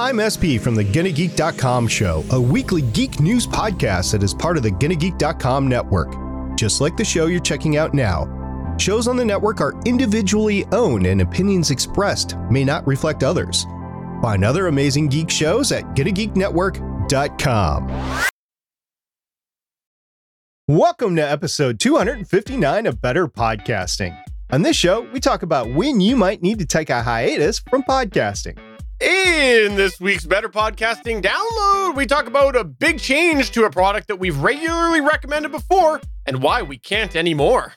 I'm SP from the GonnaGeek.com show, a weekly geek news podcast that is part of the GonnaGeek.com network. Just like the show you're checking out now, shows on the network are individually owned and opinions expressed may not reflect others. Find other amazing geek shows at GonnaGeekNetwork.com. Welcome to episode 259 of Better Podcasting. On this show, we talk about when you might need to take a hiatus from podcasting. In this week's Better Podcasting download, we talk about a big change to a product that we've regularly recommended before and why we can't anymore.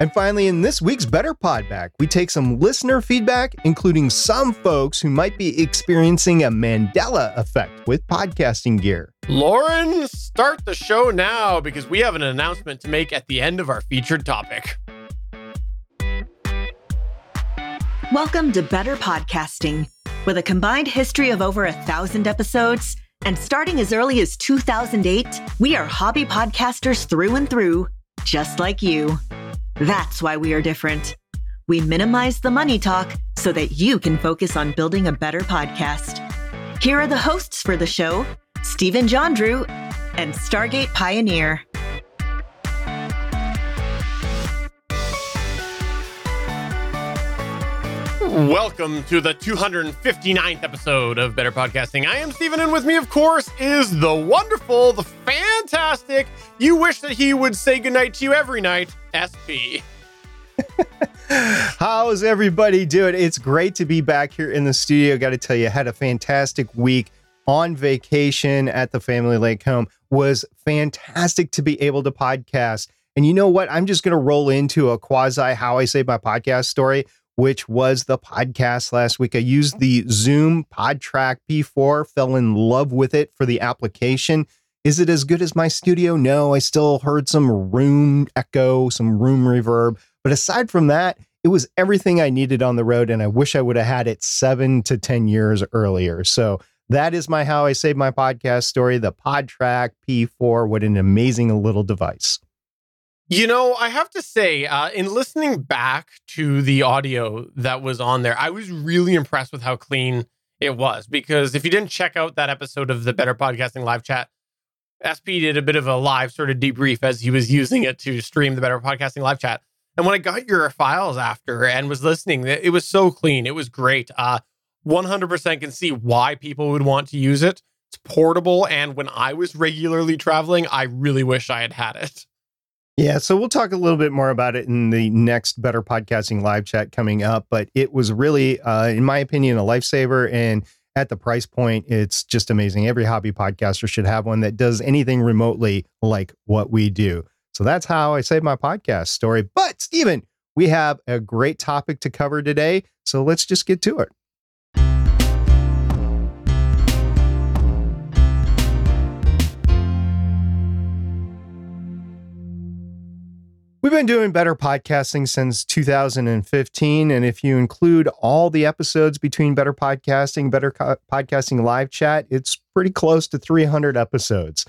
And finally, in this week's Better Podback, we take some listener feedback, including some folks who might be experiencing a Mandela effect with podcasting gear. Lauren, start the show now because we have an announcement to make at the end of our featured topic. Welcome to Better Podcasting. With a combined history of over a thousand episodes and starting as early as 2008, we are hobby podcasters through and through, just like you. That's why we are different. We minimize the money talk so that you can focus on building a better podcast. Here are the hosts for the show Stephen John Drew and Stargate Pioneer. Welcome to the 259th episode of Better Podcasting. I am Stephen, and with me, of course, is the wonderful, the fantastic, you wish that he would say goodnight to you every night, SP. How's everybody doing? It's great to be back here in the studio. Got to tell you, I had a fantastic week on vacation at the family lake home. Was fantastic to be able to podcast. And you know what? I'm just going to roll into a quasi how I say my podcast story which was the podcast last week. I used the Zoom PodTrak P4, fell in love with it for the application. Is it as good as my studio? No, I still heard some room echo, some room reverb. But aside from that, it was everything I needed on the road. And I wish I would have had it seven to 10 years earlier. So that is my How I Saved My Podcast story, the PodTrak P4. What an amazing little device. You know, I have to say, uh, in listening back to the audio that was on there, I was really impressed with how clean it was. Because if you didn't check out that episode of the Better Podcasting live chat, SP did a bit of a live sort of debrief as he was using it to stream the Better Podcasting live chat. And when I got your files after and was listening, it was so clean. It was great. Uh, 100% can see why people would want to use it. It's portable. And when I was regularly traveling, I really wish I had had it. Yeah, so we'll talk a little bit more about it in the next Better Podcasting live chat coming up. But it was really, uh, in my opinion, a lifesaver. And at the price point, it's just amazing. Every hobby podcaster should have one that does anything remotely like what we do. So that's how I save my podcast story. But, Stephen, we have a great topic to cover today. So let's just get to it. We've been doing better podcasting since 2015. And if you include all the episodes between Better Podcasting, Better Co- Podcasting Live Chat, it's pretty close to 300 episodes.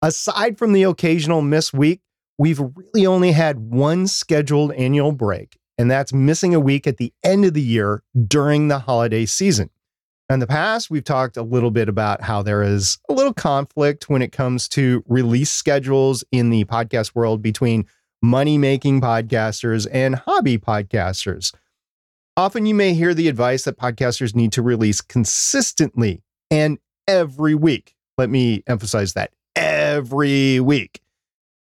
Aside from the occasional miss week, we've really only had one scheduled annual break, and that's missing a week at the end of the year during the holiday season. In the past, we've talked a little bit about how there is a little conflict when it comes to release schedules in the podcast world between money making podcasters and hobby podcasters. Often you may hear the advice that podcasters need to release consistently and every week. Let me emphasize that every week.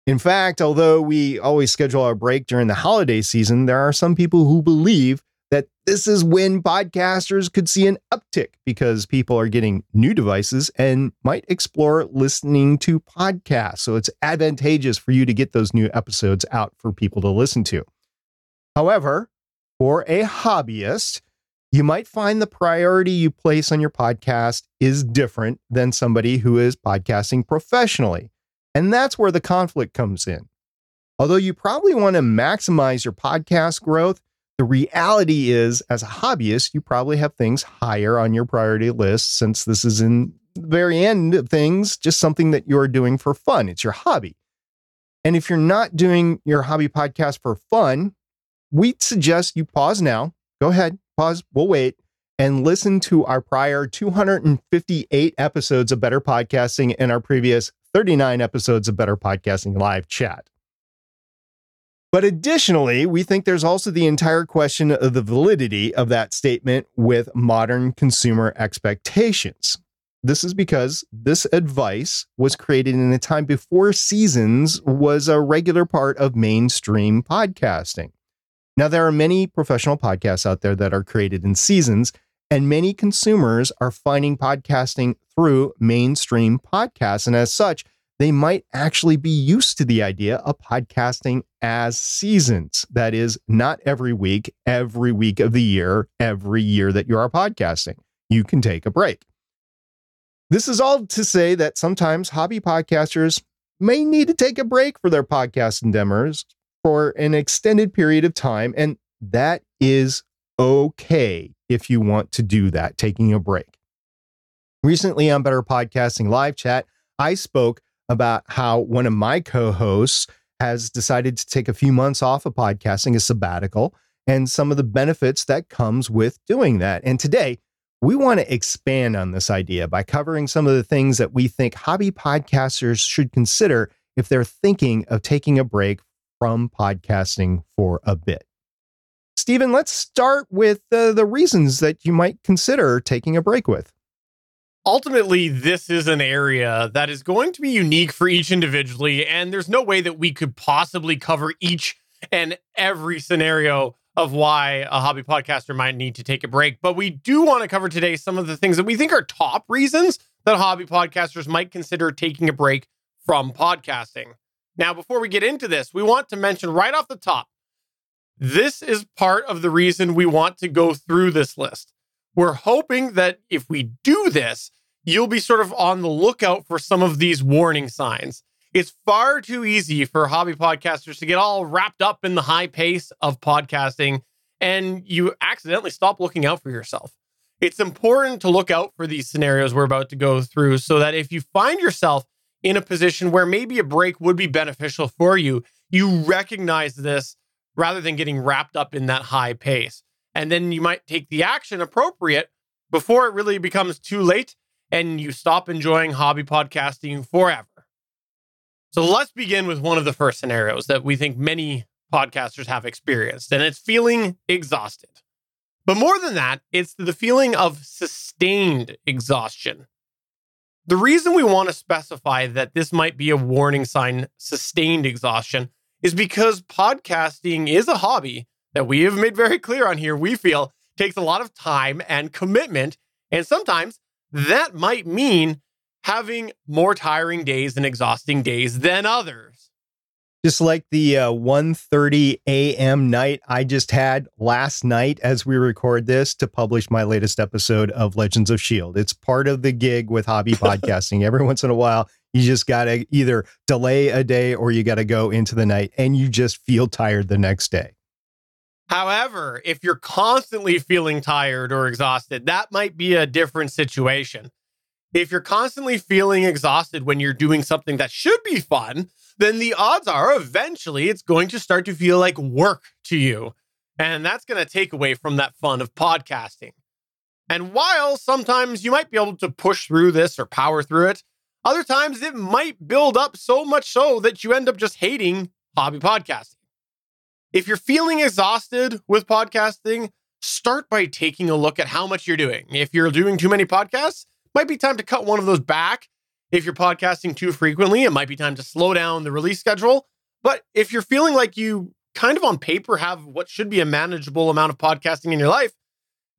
In fact, although we always schedule our break during the holiday season, there are some people who believe that this is when podcasters could see an uptick because people are getting new devices and might explore listening to podcasts. So it's advantageous for you to get those new episodes out for people to listen to. However, for a hobbyist, you might find the priority you place on your podcast is different than somebody who is podcasting professionally. And that's where the conflict comes in. Although you probably want to maximize your podcast growth, the reality is, as a hobbyist, you probably have things higher on your priority list since this is in the very end of things, just something that you're doing for fun. It's your hobby. And if you're not doing your hobby podcast for fun, we suggest you pause now. Go ahead, pause, we'll wait, and listen to our prior 258 episodes of Better Podcasting and our previous 39 episodes of Better Podcasting live chat. But additionally, we think there's also the entire question of the validity of that statement with modern consumer expectations. This is because this advice was created in a time before seasons was a regular part of mainstream podcasting. Now, there are many professional podcasts out there that are created in seasons, and many consumers are finding podcasting through mainstream podcasts. And as such, they might actually be used to the idea of podcasting as seasons. That is, not every week, every week of the year, every year that you are podcasting. You can take a break. This is all to say that sometimes hobby podcasters may need to take a break for their podcast endeavors for an extended period of time. And that is okay if you want to do that, taking a break. Recently on Better Podcasting Live Chat, I spoke about how one of my co hosts has decided to take a few months off of podcasting, a sabbatical, and some of the benefits that comes with doing that. And today, we want to expand on this idea by covering some of the things that we think hobby podcasters should consider if they're thinking of taking a break from podcasting for a bit. Stephen, let's start with uh, the reasons that you might consider taking a break with ultimately, this is an area that is going to be unique for each individually. And there's no way that we could possibly cover each and every scenario of why a hobby podcaster might need to take a break. But we do want to cover today some of the things that we think are top reasons that hobby podcasters might consider taking a break from podcasting. Now, before we get into this, we want to mention right off the top this is part of the reason we want to go through this list. We're hoping that if we do this, you'll be sort of on the lookout for some of these warning signs. It's far too easy for hobby podcasters to get all wrapped up in the high pace of podcasting and you accidentally stop looking out for yourself. It's important to look out for these scenarios we're about to go through so that if you find yourself in a position where maybe a break would be beneficial for you, you recognize this rather than getting wrapped up in that high pace. And then you might take the action appropriate before it really becomes too late and you stop enjoying hobby podcasting forever. So let's begin with one of the first scenarios that we think many podcasters have experienced, and it's feeling exhausted. But more than that, it's the feeling of sustained exhaustion. The reason we want to specify that this might be a warning sign, sustained exhaustion, is because podcasting is a hobby that we have made very clear on here, we feel takes a lot of time and commitment. And sometimes that might mean having more tiring days and exhausting days than others. Just like the uh, 1.30 a.m. night I just had last night as we record this to publish my latest episode of Legends of S.H.I.E.L.D. It's part of the gig with hobby podcasting. Every once in a while, you just got to either delay a day or you got to go into the night and you just feel tired the next day. However, if you're constantly feeling tired or exhausted, that might be a different situation. If you're constantly feeling exhausted when you're doing something that should be fun, then the odds are eventually it's going to start to feel like work to you. And that's going to take away from that fun of podcasting. And while sometimes you might be able to push through this or power through it, other times it might build up so much so that you end up just hating hobby podcasting. If you're feeling exhausted with podcasting, start by taking a look at how much you're doing. If you're doing too many podcasts, might be time to cut one of those back. If you're podcasting too frequently, it might be time to slow down the release schedule. But if you're feeling like you kind of on paper have what should be a manageable amount of podcasting in your life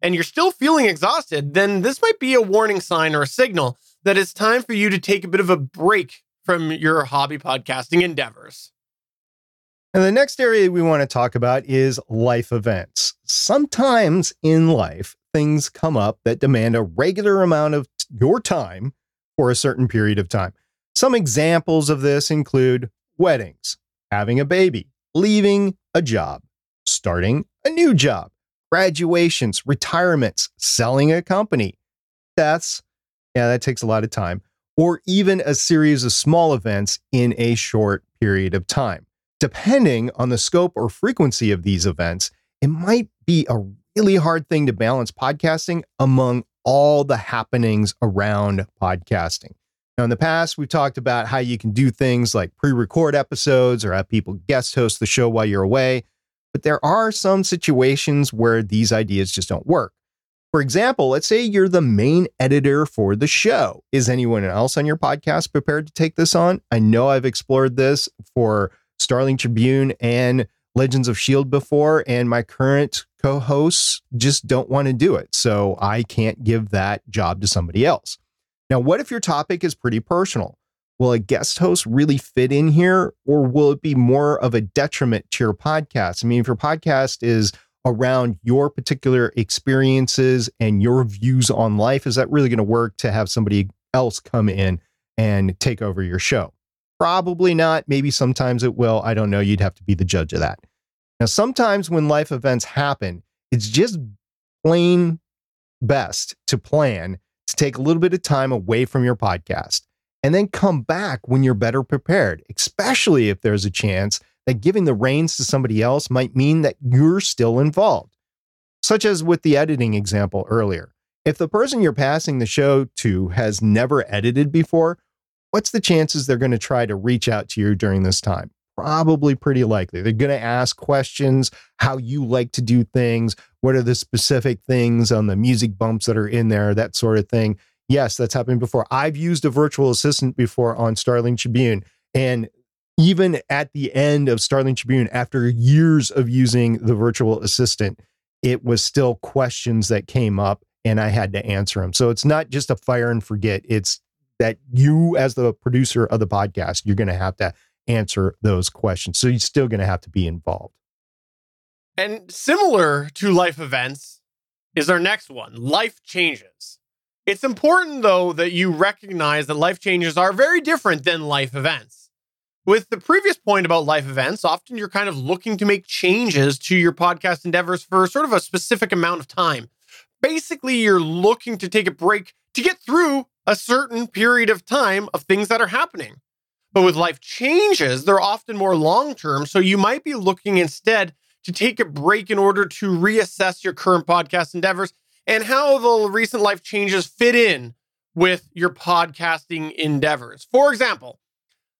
and you're still feeling exhausted, then this might be a warning sign or a signal that it's time for you to take a bit of a break from your hobby podcasting endeavors. And the next area we want to talk about is life events. Sometimes in life, things come up that demand a regular amount of your time for a certain period of time. Some examples of this include weddings, having a baby, leaving a job, starting a new job, graduations, retirements, selling a company, deaths. Yeah, that takes a lot of time, or even a series of small events in a short period of time depending on the scope or frequency of these events, it might be a really hard thing to balance podcasting among all the happenings around podcasting. Now, in the past, we've talked about how you can do things like pre record episodes or have people guest host the show while you're away. But there are some situations where these ideas just don't work. For example, let's say you're the main editor for the show. Is anyone else on your podcast prepared to take this on? I know I've explored this for Starling Tribune and Legends of S.H.I.E.L.D. before, and my current co hosts just don't want to do it. So I can't give that job to somebody else. Now, what if your topic is pretty personal? Will a guest host really fit in here, or will it be more of a detriment to your podcast? I mean, if your podcast is around your particular experiences and your views on life, is that really going to work to have somebody else come in and take over your show? Probably not. Maybe sometimes it will. I don't know. You'd have to be the judge of that. Now, sometimes when life events happen, it's just plain best to plan to take a little bit of time away from your podcast and then come back when you're better prepared, especially if there's a chance that giving the reins to somebody else might mean that you're still involved, such as with the editing example earlier. If the person you're passing the show to has never edited before, what's the chances they're going to try to reach out to you during this time? Probably pretty likely. They're going to ask questions, how you like to do things, what are the specific things on the music bumps that are in there, that sort of thing. Yes, that's happened before. I've used a virtual assistant before on Starling Tribune, and even at the end of Starling Tribune, after years of using the virtual assistant, it was still questions that came up and I had to answer them. So it's not just a fire and forget. It's that you, as the producer of the podcast, you're going to have to answer those questions. So you're still going to have to be involved. And similar to life events is our next one life changes. It's important, though, that you recognize that life changes are very different than life events. With the previous point about life events, often you're kind of looking to make changes to your podcast endeavors for sort of a specific amount of time. Basically, you're looking to take a break to get through a certain period of time of things that are happening. But with life changes, they're often more long term. So you might be looking instead to take a break in order to reassess your current podcast endeavors and how the recent life changes fit in with your podcasting endeavors. For example,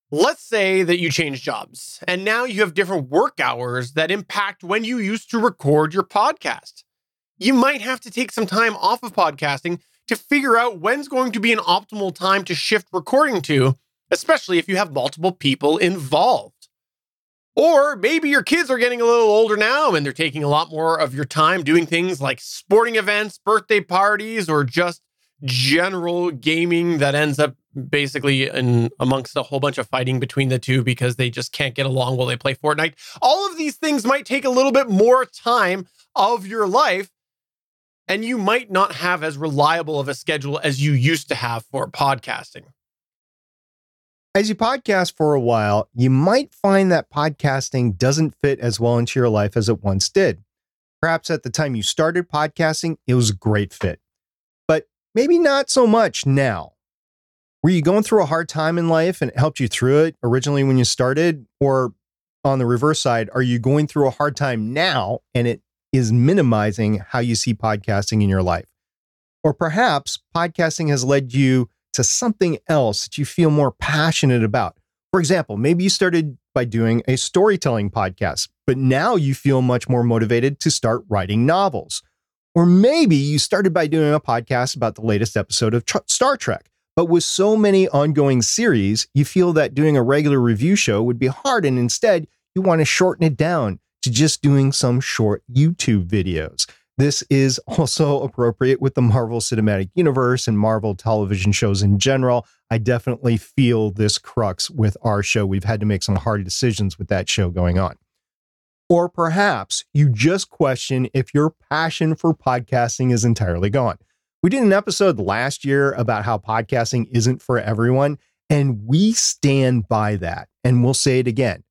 let's say that you change jobs and now you have different work hours that impact when you used to record your podcast. You might have to take some time off of podcasting to figure out when's going to be an optimal time to shift recording to, especially if you have multiple people involved. Or maybe your kids are getting a little older now and they're taking a lot more of your time doing things like sporting events, birthday parties, or just general gaming that ends up basically in amongst a whole bunch of fighting between the two because they just can't get along while they play Fortnite. All of these things might take a little bit more time of your life and you might not have as reliable of a schedule as you used to have for podcasting. As you podcast for a while, you might find that podcasting doesn't fit as well into your life as it once did. Perhaps at the time you started podcasting, it was a great fit, but maybe not so much now. Were you going through a hard time in life and it helped you through it originally when you started? Or on the reverse side, are you going through a hard time now and it is minimizing how you see podcasting in your life? Or perhaps podcasting has led you to something else that you feel more passionate about. For example, maybe you started by doing a storytelling podcast, but now you feel much more motivated to start writing novels. Or maybe you started by doing a podcast about the latest episode of Star Trek, but with so many ongoing series, you feel that doing a regular review show would be hard, and instead you want to shorten it down to just doing some short YouTube videos. This is also appropriate with the Marvel Cinematic Universe and Marvel television shows in general. I definitely feel this crux with our show. We've had to make some hard decisions with that show going on. Or perhaps you just question if your passion for podcasting is entirely gone. We did an episode last year about how podcasting isn't for everyone, and we stand by that. And we'll say it again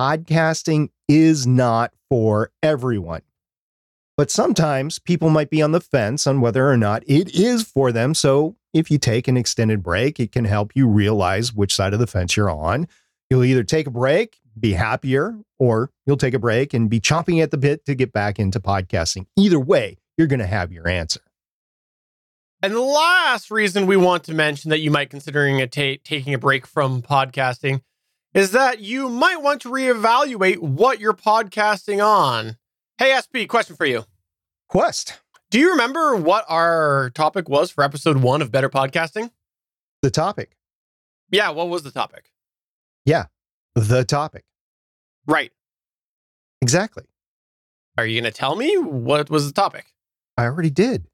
podcasting is not for everyone. But sometimes people might be on the fence on whether or not it is for them. So if you take an extended break, it can help you realize which side of the fence you're on. You'll either take a break, be happier, or you'll take a break and be chomping at the bit to get back into podcasting. Either way, you're going to have your answer. And the last reason we want to mention that you might considering a ta- taking a break from podcasting is that you might want to reevaluate what you're podcasting on. Hey SP, question for you. Quest. Do you remember what our topic was for episode 1 of Better Podcasting? The topic. Yeah, what was the topic? Yeah, the topic. Right. Exactly. Are you going to tell me what was the topic? I already did.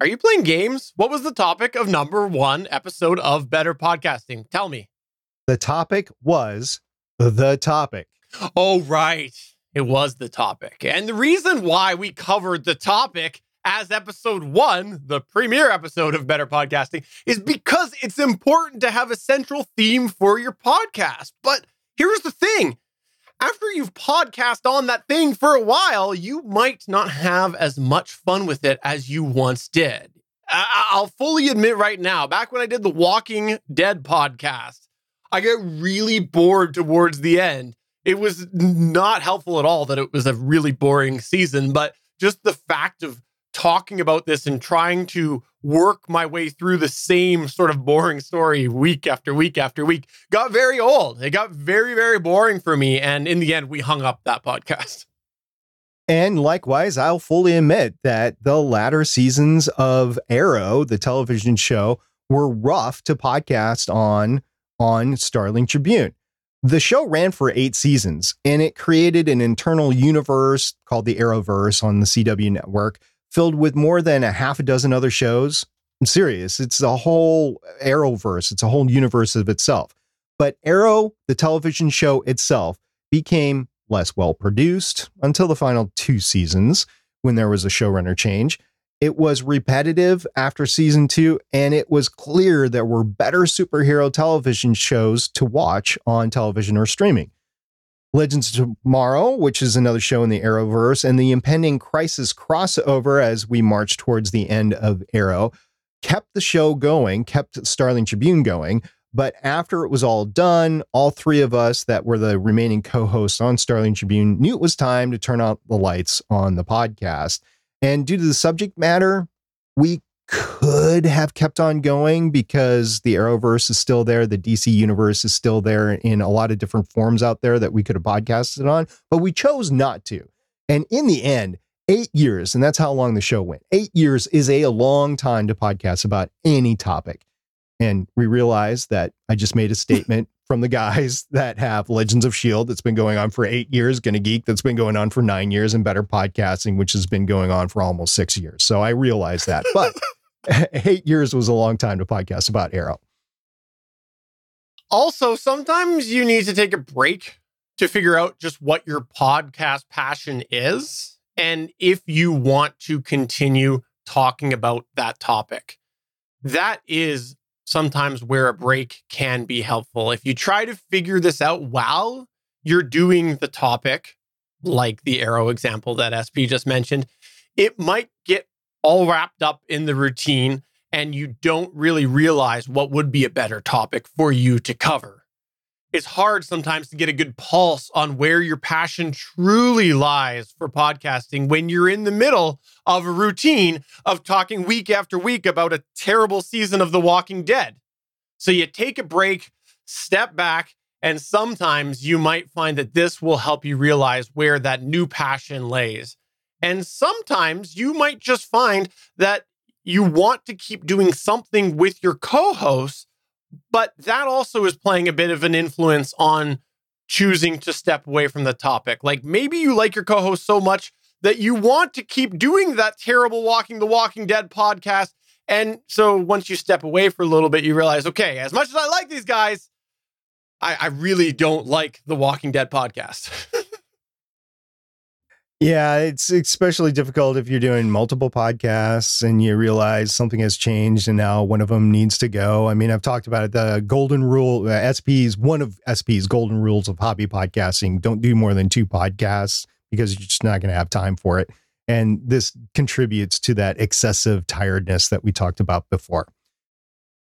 Are you playing games? What was the topic of number one episode of Better Podcasting? Tell me. The topic was the topic. Oh, right. It was the topic. And the reason why we covered the topic as episode one, the premiere episode of Better Podcasting, is because it's important to have a central theme for your podcast. But here's the thing after you've podcast on that thing for a while, you might not have as much fun with it as you once did. I- will fully admit right now, back when I did the Walking Dead podcast, I get really bored towards the end. It was not helpful at all that it was a really boring season, but just the fact of talking about this and trying to work my way through the same sort of boring story week after week after week got very old. It got very, very boring for me. And in the end, we hung up that podcast. And likewise, I'll fully admit that the latter seasons of Arrow, the television show, were rough to podcast on on Starling Tribune. The show ran for eight seasons and it created an internal universe called the Arrowverse on the CW network filled with more than a half a dozen other shows. I'm serious. It's a whole Arrowverse, it's a whole universe of itself. But Arrow, the television show itself, became less well produced until the final two seasons when there was a showrunner change. It was repetitive after season two, and it was clear there were better superhero television shows to watch on television or streaming. Legends of Tomorrow, which is another show in the Arrowverse, and the impending Crisis crossover as we march towards the end of Arrow, kept the show going, kept Starling Tribune going. But after it was all done, all three of us that were the remaining co hosts on Starling Tribune knew it was time to turn out the lights on the podcast. And due to the subject matter, we could have kept on going because the Arrowverse is still there. The DC universe is still there in a lot of different forms out there that we could have podcasted on, but we chose not to. And in the end, eight years, and that's how long the show went. Eight years is a long time to podcast about any topic. And we realized that I just made a statement from the guys that have Legends of S.H.I.E.L.D. that's been going on for eight years, Gonna Geek that's been going on for nine years, and Better Podcasting, which has been going on for almost six years. So I realized that. But eight years was a long time to podcast about Arrow. Also, sometimes you need to take a break to figure out just what your podcast passion is and if you want to continue talking about that topic. That is sometimes where a break can be helpful. If you try to figure this out while you're doing the topic, like the arrow example that SP just mentioned, it might get all wrapped up in the routine and you don't really realize what would be a better topic for you to cover. It's hard sometimes to get a good pulse on where your passion truly lies for podcasting when you're in the middle of a routine of talking week after week about a terrible season of The Walking Dead. So you take a break, step back, and sometimes you might find that this will help you realize where that new passion lays. And sometimes you might just find that you want to keep doing something with your co hosts, but that also is playing a bit of an influence on choosing to step away from the topic. Like maybe you like your co host so much that you want to keep doing that terrible Walking the Walking Dead podcast. And so once you step away for a little bit, you realize, okay, as much as I like these guys, I, I really don't like the Walking Dead podcast. Yeah, it's especially difficult if you're doing multiple podcasts and you realize something has changed and now one of them needs to go. I mean, I've talked about it. The golden rule, uh, SP's one of SP's golden rules of hobby podcasting: don't do more than two podcasts because you're just not going to have time for it. And this contributes to that excessive tiredness that we talked about before.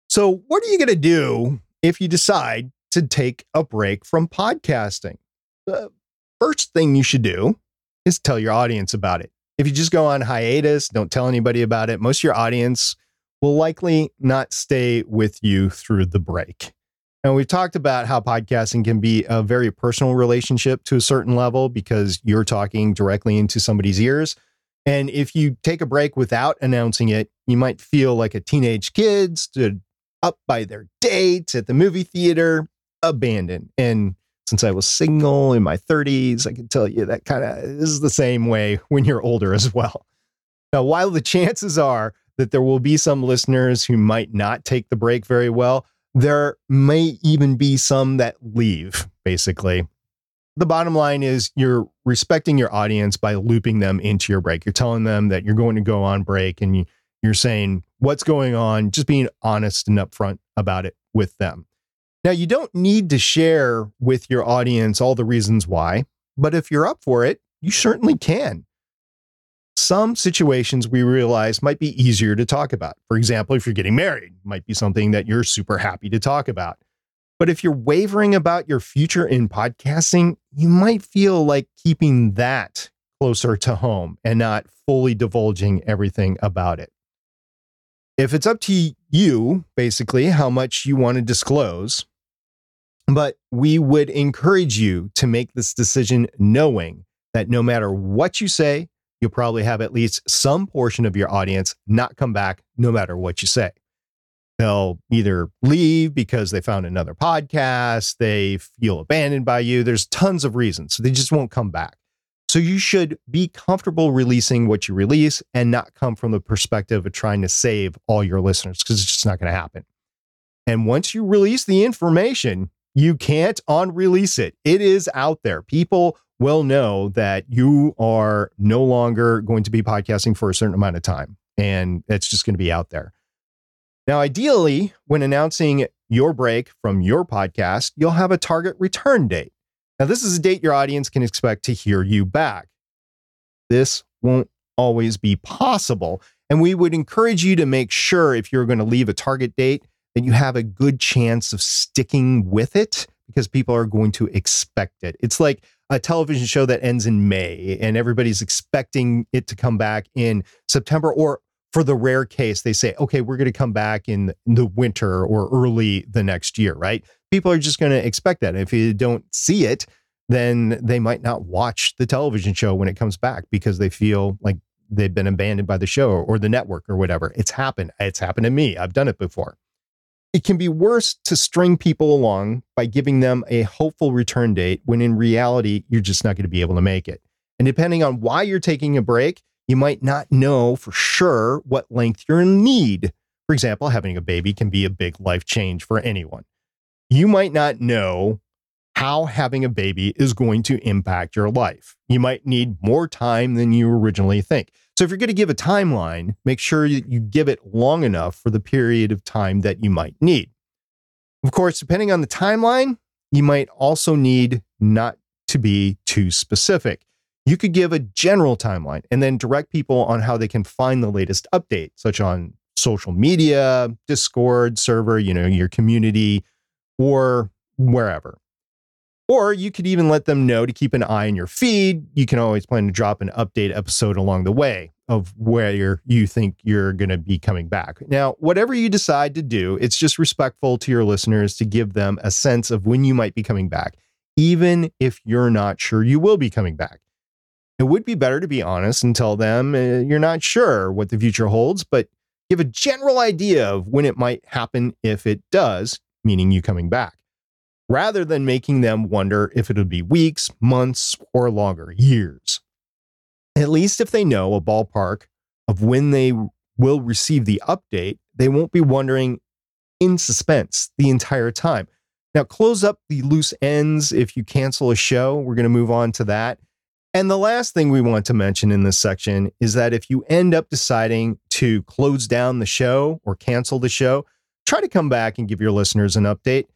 So, what are you going to do if you decide to take a break from podcasting? the first thing you should do is tell your audience about it. If you just go on hiatus, don't tell anybody about it, most of your audience will likely not stay with you through the break. And we've talked about how podcasting can be a very personal relationship to a certain level because you're talking directly into somebody's ears. And if you take a break without announcing it, you might feel like a teenage kid stood up by their date at the movie theater, abandoned. And since I was single in my 30s, I can tell you that kind of is the same way when you're older as well. Now, while the chances are that there will be some listeners who might not take the break very well, there may even be some that leave, basically. The bottom line is you're respecting your audience by looping them into your break. You're telling them that you're going to go on break and you, you're saying what's going on, just being honest and upfront about it with them. Now, you don't need to share with your audience all the reasons why, but if you're up for it, you certainly can some situations we realize might be easier to talk about. For example, if you're getting married, might be something that you're super happy to talk about. But if you're wavering about your future in podcasting, you might feel like keeping that closer to home and not fully divulging everything about it. If it's up to you, basically, how much you want to disclose, but we would encourage you to make this decision knowing that no matter what you say, you'll probably have at least some portion of your audience not come back no matter what you say. They'll either leave because they found another podcast, they feel abandoned by you. There's tons of reasons. So they just won't come back. So you should be comfortable releasing what you release and not come from the perspective of trying to save all your listeners because it's just not going to happen. And once you release the information, you can't unrelease it. It is out there. People will know that you are no longer going to be podcasting for a certain amount of time and it's just going to be out there. Now, ideally, when announcing your break from your podcast, you'll have a target return date. Now, this is a date your audience can expect to hear you back. This won't always be possible. And we would encourage you to make sure if you're going to leave a target date that you have a good chance of sticking with it because people are going to expect it. It's like a television show that ends in May and everybody's expecting it to come back in September or for the rare case they say okay we're going to come back in the winter or early the next year right? People are just going to expect that. If you don't see it then they might not watch the television show when it comes back because they feel like they've been abandoned by the show or the network or whatever. It's happened. It's happened to me. I've done it before it can be worse to string people along by giving them a hopeful return date when in reality, you're just not going to be able to make it. And depending on why you're taking a break, you might not know for sure what length you're in need. For example, having a baby can be a big life change for anyone. You might not know how having a baby is going to impact your life. You might need more time than you originally think. So if you're going to give a timeline, make sure that you give it long enough for the period of time that you might need. Of course, depending on the timeline, you might also need not to be too specific. You could give a general timeline and then direct people on how they can find the latest update, such on social media, Discord server, you know, your community, or wherever. Or you could even let them know to keep an eye on your feed. You can always plan to drop an update episode along the way of where you think you're going to be coming back. Now, whatever you decide to do, it's just respectful to your listeners to give them a sense of when you might be coming back, even if you're not sure you will be coming back. It would be better to be honest and tell them uh, you're not sure what the future holds, but give a general idea of when it might happen if it does, meaning you coming back rather than making them wonder if it'll be weeks, months, or longer, years. At least if they know a ballpark of when they will receive the update, they won't be wondering in suspense the entire time. Now, close up the loose ends if you cancel a show. We're going to move on to that. And the last thing we want to mention in this section is that if you end up deciding to close down the show or cancel the show, try to come back and give your listeners an update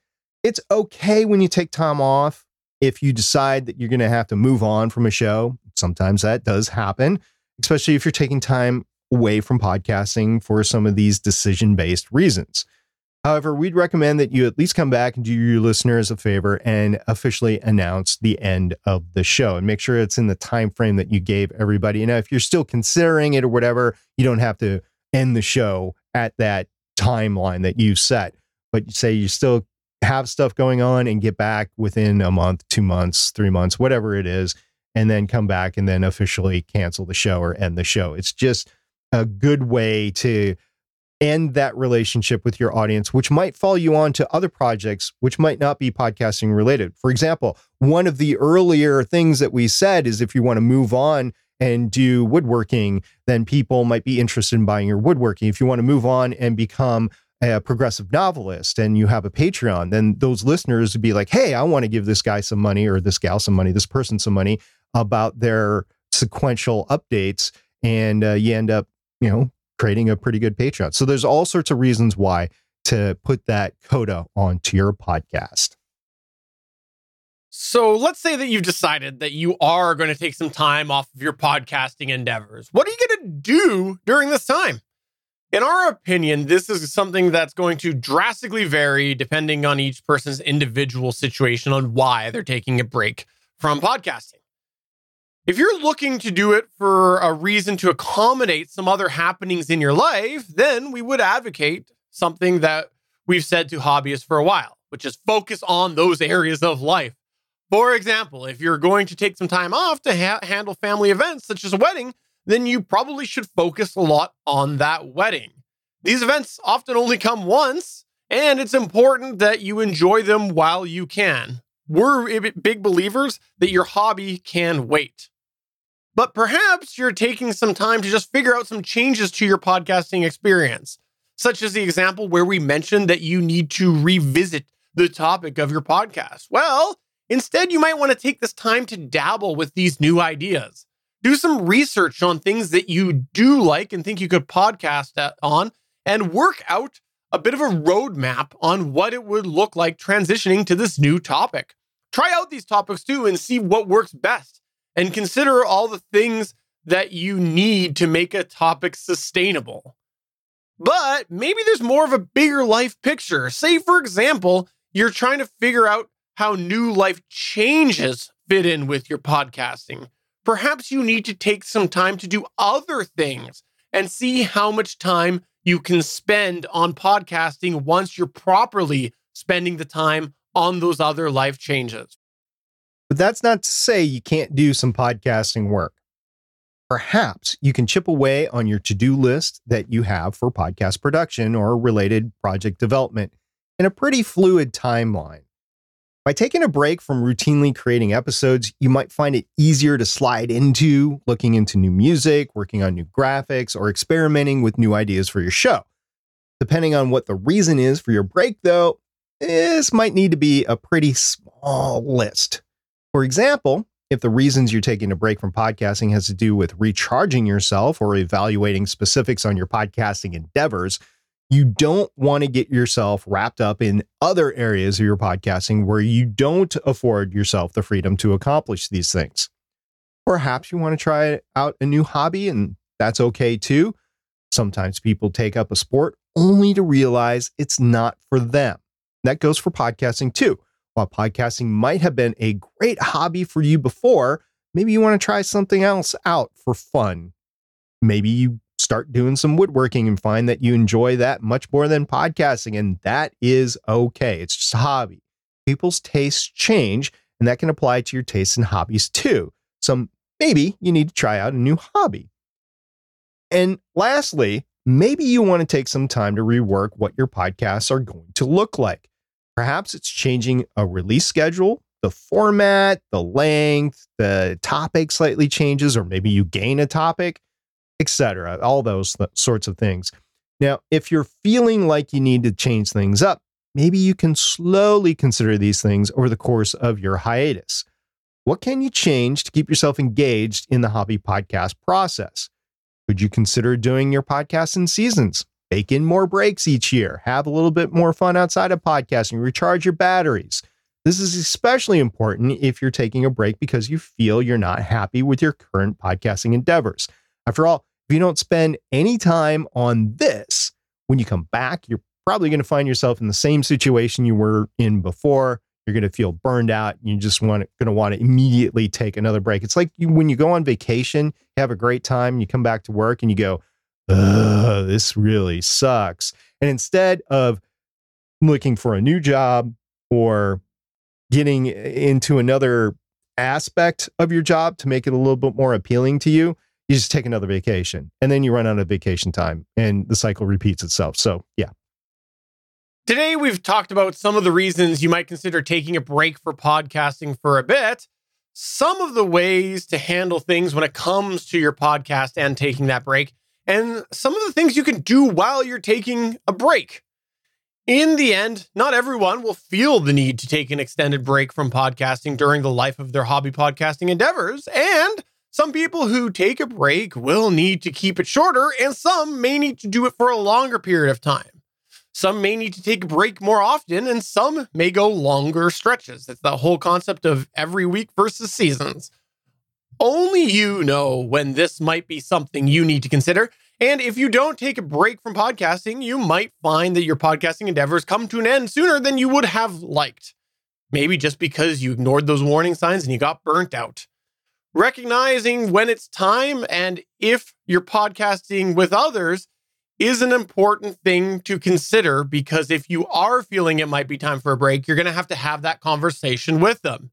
it's okay when you take time off if you decide that you're going to have to move on from a show. Sometimes that does happen, especially if you're taking time away from podcasting for some of these decision based reasons. However, we'd recommend that you at least come back and do your listeners a favor and officially announce the end of the show and make sure it's in the time frame that you gave everybody. Now, if you're still considering it or whatever, you don't have to end the show at that timeline that you set. But say you're still have stuff going on and get back within a month, two months, three months, whatever it is, and then come back and then officially cancel the show or end the show. It's just a good way to end that relationship with your audience, which might follow you on to other projects which might not be podcasting related. For example, one of the earlier things that we said is if you want to move on and do woodworking, then people might be interested in buying your woodworking. If you want to move on and become a progressive novelist and you have a Patreon, then those listeners would be like, hey, I want to give this guy some money or this gal some money, this person some money about their sequential updates. And uh, you end up, you know, creating a pretty good Patreon. So there's all sorts of reasons why to put that coda onto your podcast. So let's say that you've decided that you are going to take some time off of your podcasting endeavors. What are you going to do during this time? In our opinion, this is something that's going to drastically vary depending on each person's individual situation on why they're taking a break from podcasting. If you're looking to do it for a reason to accommodate some other happenings in your life, then we would advocate something that we've said to hobbyists for a while, which is focus on those areas of life. For example, if you're going to take some time off to ha- handle family events such as a wedding, then you probably should focus a lot on that wedding. These events often only come once, and it's important that you enjoy them while you can. We're big believers that your hobby can wait. But perhaps you're taking some time to just figure out some changes to your podcasting experience, such as the example where we mentioned that you need to revisit the topic of your podcast. Well, instead, you might want to take this time to dabble with these new ideas. Do some research on things that you do like and think you could podcast on, and work out a bit of a roadmap on what it would look like transitioning to this new topic. Try out these topics too and see what works best and consider all the things that you need to make a topic sustainable. But maybe there's more of a bigger life picture. Say, for example, you're trying to figure out how new life changes fit in with your podcasting. Perhaps you need to take some time to do other things and see how much time you can spend on podcasting once you're properly spending the time on those other life changes. But that's not to say you can't do some podcasting work. Perhaps you can chip away on your to do list that you have for podcast production or related project development in a pretty fluid timeline. By taking a break from routinely creating episodes, you might find it easier to slide into looking into new music, working on new graphics, or experimenting with new ideas for your show. Depending on what the reason is for your break, though, this might need to be a pretty small list. For example, if the reasons you're taking a break from podcasting has to do with recharging yourself or evaluating specifics on your podcasting endeavors, you don't want to get yourself wrapped up in other areas of your podcasting where you don't afford yourself the freedom to accomplish these things. Perhaps you want to try out a new hobby, and that's okay too. Sometimes people take up a sport only to realize it's not for them. That goes for podcasting too. While podcasting might have been a great hobby for you before, maybe you want to try something else out for fun. Maybe you start doing some woodworking and find that you enjoy that much more than podcasting, and that is okay. It's just a hobby. People's tastes change, and that can apply to your tastes and hobbies too. So maybe you need to try out a new hobby. And lastly, maybe you want to take some time to rework what your podcasts are going to look like. Perhaps it's changing a release schedule, the format, the length, the topic slightly changes, or maybe you gain a topic, etc. All those th- sorts of things. Now, if you're feeling like you need to change things up, maybe you can slowly consider these things over the course of your hiatus. What can you change to keep yourself engaged in the hobby podcast process? Could you consider doing your podcast in seasons? Bake in more breaks each year. Have a little bit more fun outside of podcasting. Recharge your batteries. This is especially important if you're taking a break because you feel you're not happy with your current podcasting endeavors. After all, if you don't spend any time on this, when you come back, you're probably going to find yourself in the same situation you were in before. You're going to feel burned out. You just want going to want to immediately take another break. It's like you, when you go on vacation, you have a great time, you come back to work and you go, this really sucks. And instead of looking for a new job or getting into another aspect of your job to make it a little bit more appealing to you, you just take another vacation and then you run out of vacation time and the cycle repeats itself. So, yeah. Today, we've talked about some of the reasons you might consider taking a break for podcasting for a bit, some of the ways to handle things when it comes to your podcast and taking that break, and some of the things you can do while you're taking a break. In the end, not everyone will feel the need to take an extended break from podcasting during the life of their hobby podcasting endeavors. And some people who take a break will need to keep it shorter, and some may need to do it for a longer period of time. Some may need to take a break more often, and some may go longer stretches. It's the whole concept of every week versus seasons. Only you know when this might be something you need to consider. And if you don't take a break from podcasting, you might find that your podcasting endeavors come to an end sooner than you would have liked. Maybe just because you ignored those warning signs and you got burnt out. Recognizing when it's time and if you're podcasting with others is an important thing to consider because if you are feeling it might be time for a break, you're going to have to have that conversation with them.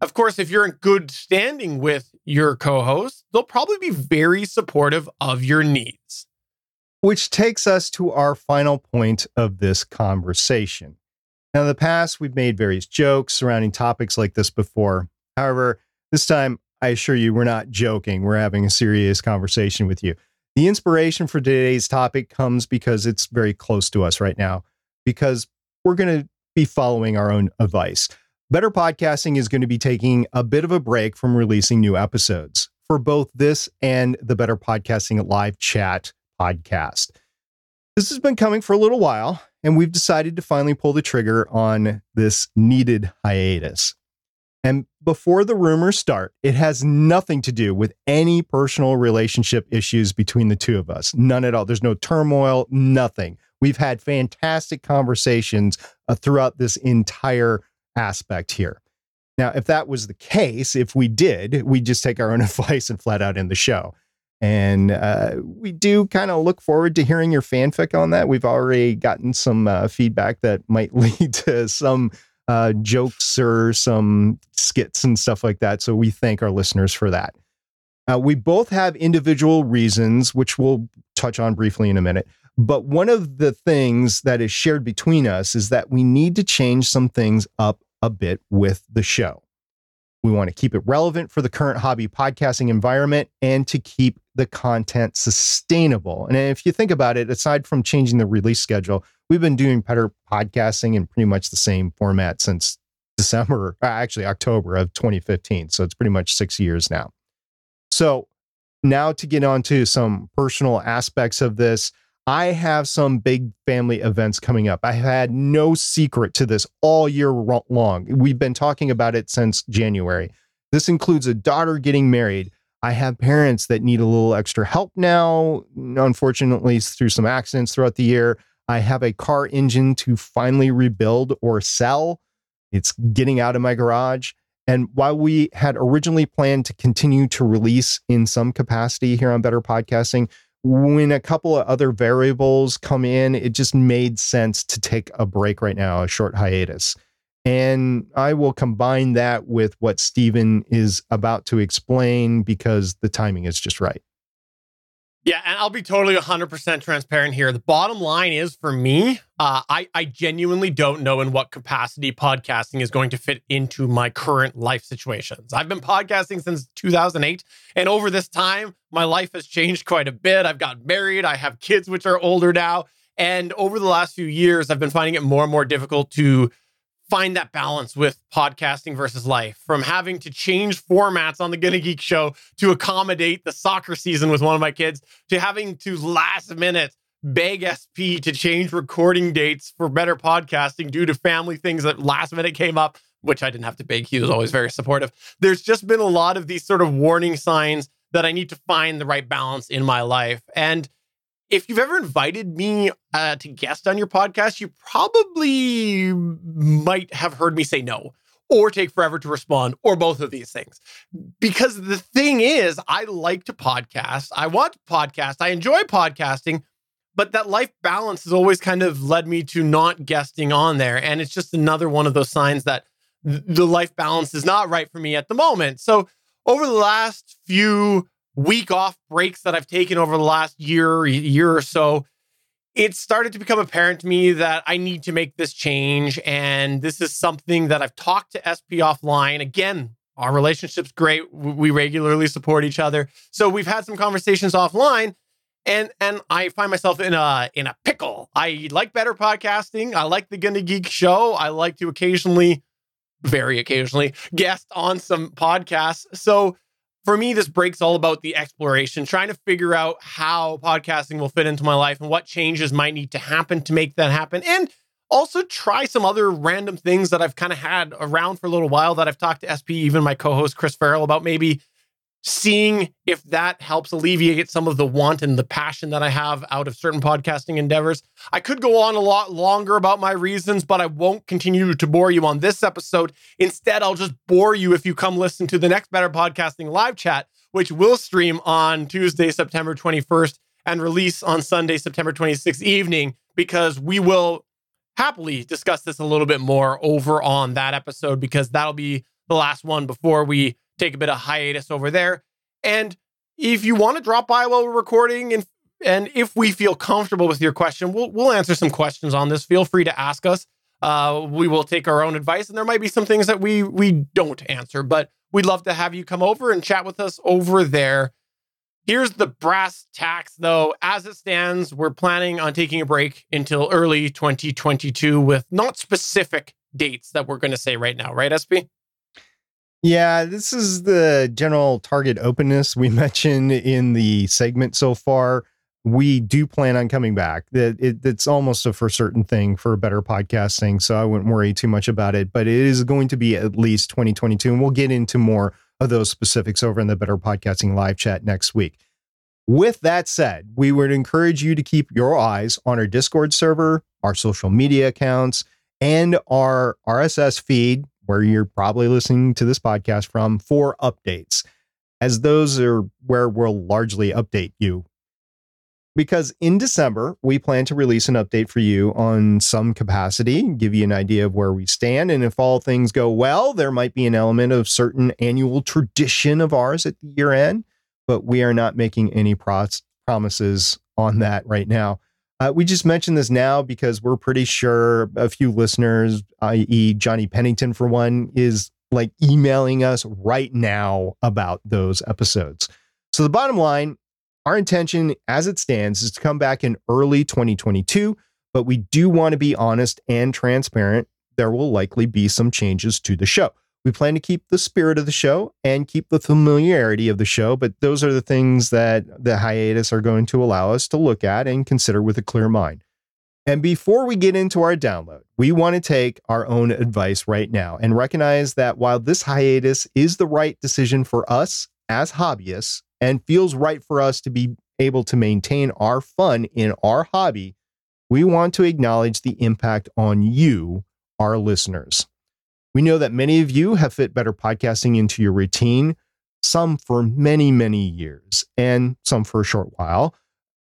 Of course, if you're in good standing with your co host, they'll probably be very supportive of your needs. Which takes us to our final point of this conversation. Now, in the past, we've made various jokes surrounding topics like this before. However, this time, I assure you, we're not joking. We're having a serious conversation with you. The inspiration for today's topic comes because it's very close to us right now, because we're going to be following our own advice. Better Podcasting is going to be taking a bit of a break from releasing new episodes for both this and the Better Podcasting live chat podcast. This has been coming for a little while, and we've decided to finally pull the trigger on this needed hiatus. And before the rumors start, it has nothing to do with any personal relationship issues between the two of us. None at all. There's no turmoil, nothing. We've had fantastic conversations uh, throughout this entire aspect here. Now, if that was the case, if we did, we'd just take our own advice and flat out in the show. And uh, we do kind of look forward to hearing your fanfic on that. We've already gotten some uh, feedback that might lead to some uh, jokes or some skits and stuff like that. So we thank our listeners for that. Uh, we both have individual reasons, which we'll touch on briefly in a minute. But one of the things that is shared between us is that we need to change some things up a bit with the show. We want to keep it relevant for the current hobby podcasting environment and to keep the content sustainable. And if you think about it, aside from changing the release schedule, we've been doing better podcasting in pretty much the same format since December, uh, actually October of 2015. So it's pretty much six years now. So now to get on to some personal aspects of this, I have some big family events coming up. I had no secret to this all year long. We've been talking about it since January. This includes a daughter getting married. I have parents that need a little extra help now, unfortunately, through some accidents throughout the year. I have a car engine to finally rebuild or sell. It's getting out of my garage. And while we had originally planned to continue to release in some capacity here on Better Podcasting, when a couple of other variables come in, it just made sense to take a break right now, a short hiatus. And I will combine that with what Stephen is about to explain because the timing is just right. Yeah, and I'll be totally 100% transparent here. The bottom line is for me, uh, I, I genuinely don't know in what capacity podcasting is going to fit into my current life situations. I've been podcasting since 2008, and over this time, my life has changed quite a bit. I've got married, I have kids, which are older now. And over the last few years, I've been finding it more and more difficult to find that balance with podcasting versus life from having to change formats on the Gonna Geek show to accommodate the soccer season with one of my kids to having to last minute beg SP to change recording dates for better podcasting due to family things that last minute came up, which I didn't have to beg. He was always very supportive. There's just been a lot of these sort of warning signs that I need to find the right balance in my life. And if you've ever invited me uh, to guest on your podcast, you probably might have heard me say no or take forever to respond or both of these things. Because the thing is, I like to podcast. I want to podcast. I enjoy podcasting, but that life balance has always kind of led me to not guesting on there. And it's just another one of those signs that the life balance is not right for me at the moment. So over the last few week off breaks that I've taken over the last year, year or so, it started to become apparent to me that I need to make this change. And this is something that I've talked to SP offline. Again, our relationship's great. We regularly support each other. So we've had some conversations offline. And and I find myself in a in a pickle. I like better podcasting. I like the Gonna Geek show. I like to occasionally, very occasionally, guest on some podcasts. So for me, this break's all about the exploration, trying to figure out how podcasting will fit into my life and what changes might need to happen to make that happen. And also try some other random things that I've kind of had around for a little while that I've talked to SP, even my co host Chris Farrell, about maybe seeing if that helps alleviate some of the want and the passion that I have out of certain podcasting endeavors. I could go on a lot longer about my reasons, but I won't continue to bore you on this episode. Instead, I'll just bore you if you come listen to the next Better Podcasting live chat, which will stream on Tuesday, September 21st and release on Sunday, September 26th evening, because we will happily discuss this a little bit more over on that episode because that'll be the last one before we take a bit of hiatus over there. And if you want to drop by while we're recording and and if we feel comfortable with your question, we'll we'll answer some questions on this. Feel free to ask us. Uh, we will take our own advice, and there might be some things that we we don't answer, but we'd love to have you come over and chat with us over there. Here's the brass tacks, though. As it stands, we're planning on taking a break until early 2022 with not specific dates that we're going to say right now, right, SP? Yeah, this is the general target openness we mentioned in the segment so far. We do plan on coming back. That it, it's almost a for certain thing for a better podcasting, so I wouldn't worry too much about it. But it is going to be at least 2022, and we'll get into more of those specifics over in the Better Podcasting live chat next week. With that said, we would encourage you to keep your eyes on our Discord server, our social media accounts, and our RSS feed where you're probably listening to this podcast from for updates, as those are where we'll largely update you. Because in December, we plan to release an update for you on some capacity, give you an idea of where we stand. And if all things go well, there might be an element of certain annual tradition of ours at the year end, but we are not making any pros- promises on that right now. Uh, we just mentioned this now because we're pretty sure a few listeners, i.e., Johnny Pennington, for one, is like emailing us right now about those episodes. So, the bottom line our intention as it stands is to come back in early 2022, but we do want to be honest and transparent. There will likely be some changes to the show. We plan to keep the spirit of the show and keep the familiarity of the show, but those are the things that the hiatus are going to allow us to look at and consider with a clear mind. And before we get into our download, we want to take our own advice right now and recognize that while this hiatus is the right decision for us as hobbyists and feels right for us to be able to maintain our fun in our hobby, we want to acknowledge the impact on you, our listeners. We know that many of you have fit better podcasting into your routine, some for many, many years, and some for a short while.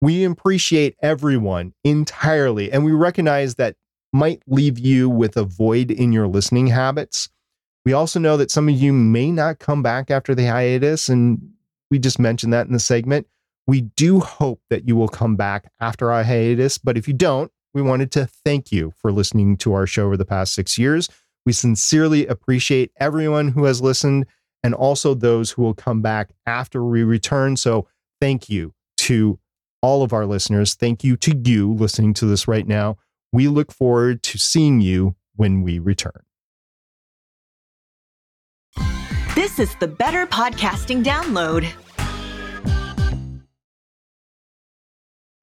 We appreciate everyone entirely, and we recognize that might leave you with a void in your listening habits. We also know that some of you may not come back after the hiatus, and we just mentioned that in the segment. We do hope that you will come back after our hiatus, but if you don't, we wanted to thank you for listening to our show over the past six years. We sincerely appreciate everyone who has listened and also those who will come back after we return. So thank you to all of our listeners. Thank you to you listening to this right now. We look forward to seeing you when we return. This is the Better Podcasting Download.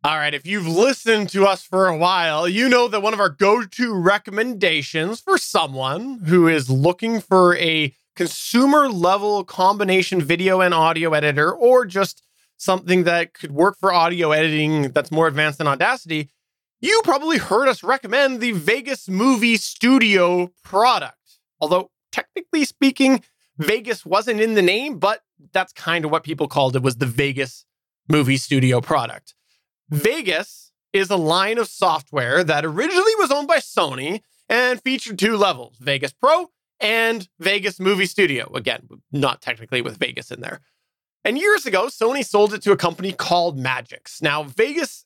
All right, if you've listened to us for a while, you know that one of our go to recommendations for someone who is looking for a consumer level combination video and audio editor or just something that could work for audio editing that's more advanced than Audacity, you probably heard us recommend the Vegas Movie Studio product. Although, technically speaking, Vegas wasn't in the name, but that's kind of what people called it was the Vegas Movie Studio product. Vegas is a line of software that originally was owned by Sony and featured two levels, Vegas Pro and Vegas Movie Studio. Again, not technically with Vegas in there. And years ago, Sony sold it to a company called Magix. Now, Vegas,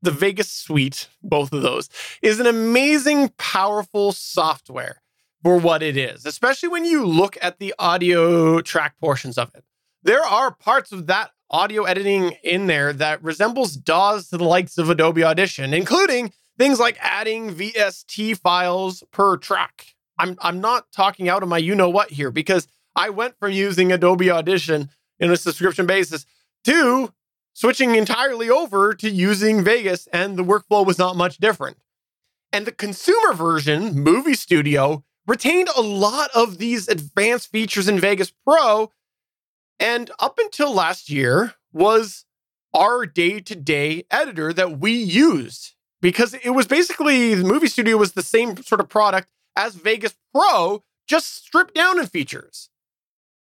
the Vegas Suite, both of those, is an amazing, powerful software for what it is, especially when you look at the audio track portions of it. There are parts of that audio editing in there that resembles DAWs to the likes of Adobe Audition, including things like adding VST files per track. I'm I'm not talking out of my you know what here because I went from using Adobe Audition in a subscription basis to switching entirely over to using Vegas and the workflow was not much different. And the consumer version, Movie Studio, retained a lot of these advanced features in Vegas Pro and up until last year was our day-to-day editor that we used because it was basically the movie studio was the same sort of product as Vegas Pro, just stripped down in features.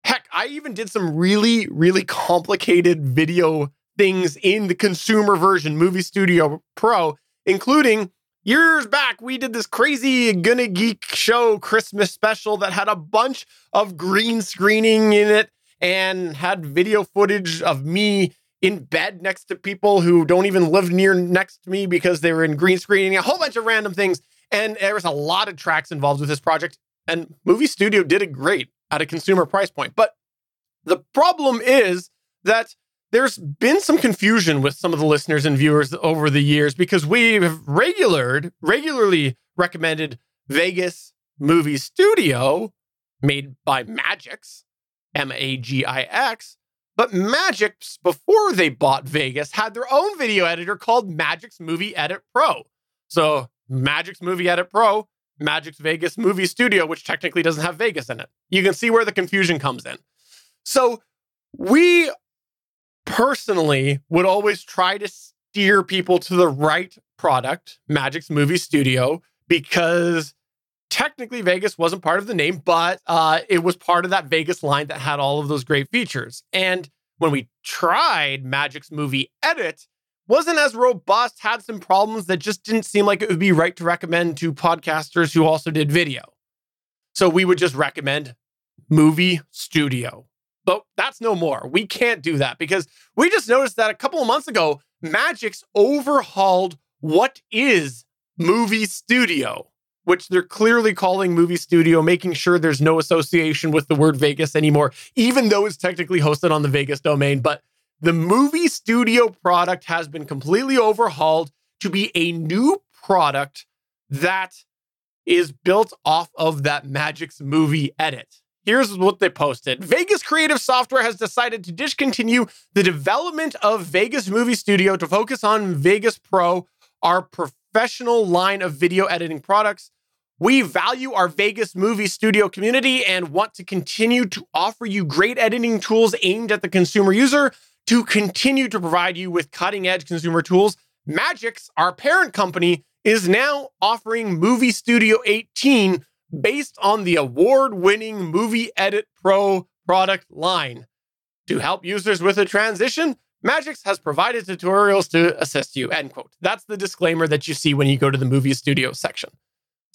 Heck, I even did some really, really complicated video things in the consumer version, Movie Studio Pro, including years back, we did this crazy Gonna Geek show Christmas special that had a bunch of green screening in it and had video footage of me in bed next to people who don't even live near next to me because they were in green screening, a whole bunch of random things. And there was a lot of tracks involved with this project. And Movie Studio did it great at a consumer price point. But the problem is that there's been some confusion with some of the listeners and viewers over the years because we have regulared, regularly recommended Vegas Movie Studio, made by Magix, M A G I X, but Magix, before they bought Vegas, had their own video editor called Magix Movie Edit Pro. So Magix Movie Edit Pro, Magix Vegas Movie Studio, which technically doesn't have Vegas in it. You can see where the confusion comes in. So we personally would always try to steer people to the right product, Magix Movie Studio, because technically Vegas wasn't part of the name, but uh, it was part of that Vegas line that had all of those great features. And when we tried Magix Movie Edit, wasn't as robust, had some problems that just didn't seem like it would be right to recommend to podcasters who also did video. So we would just recommend Movie Studio. But that's no more. We can't do that because we just noticed that a couple of months ago, Magic's overhauled what is Movie Studio which they're clearly calling movie studio, making sure there's no association with the word Vegas anymore, even though it's technically hosted on the Vegas domain. But the movie studio product has been completely overhauled to be a new product that is built off of that Magix movie edit. Here's what they posted Vegas Creative Software has decided to discontinue the development of Vegas Movie Studio to focus on Vegas Pro, our professional line of video editing products. We value our Vegas movie studio community and want to continue to offer you great editing tools aimed at the consumer user to continue to provide you with cutting edge consumer tools. Magix, our parent company, is now offering Movie Studio 18 based on the award winning Movie Edit Pro product line. To help users with a transition, Magix has provided tutorials to assist you. End quote. That's the disclaimer that you see when you go to the movie studio section.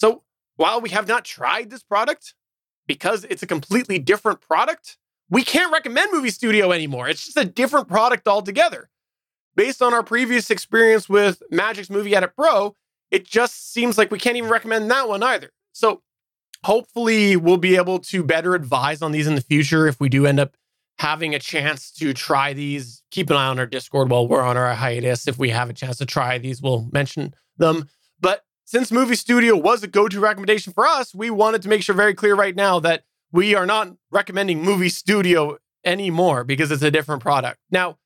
So while we have not tried this product, because it's a completely different product, we can't recommend Movie Studio anymore. It's just a different product altogether. Based on our previous experience with Magix Movie Edit Pro, it just seems like we can't even recommend that one either. So hopefully we'll be able to better advise on these in the future if we do end up having a chance to try these. Keep an eye on our Discord while we're on our hiatus. If we have a chance to try these, we'll mention them. But since Movie Studio was a go to recommendation for us, we wanted to make sure very clear right now that we are not recommending Movie Studio anymore because it's a different product. Now,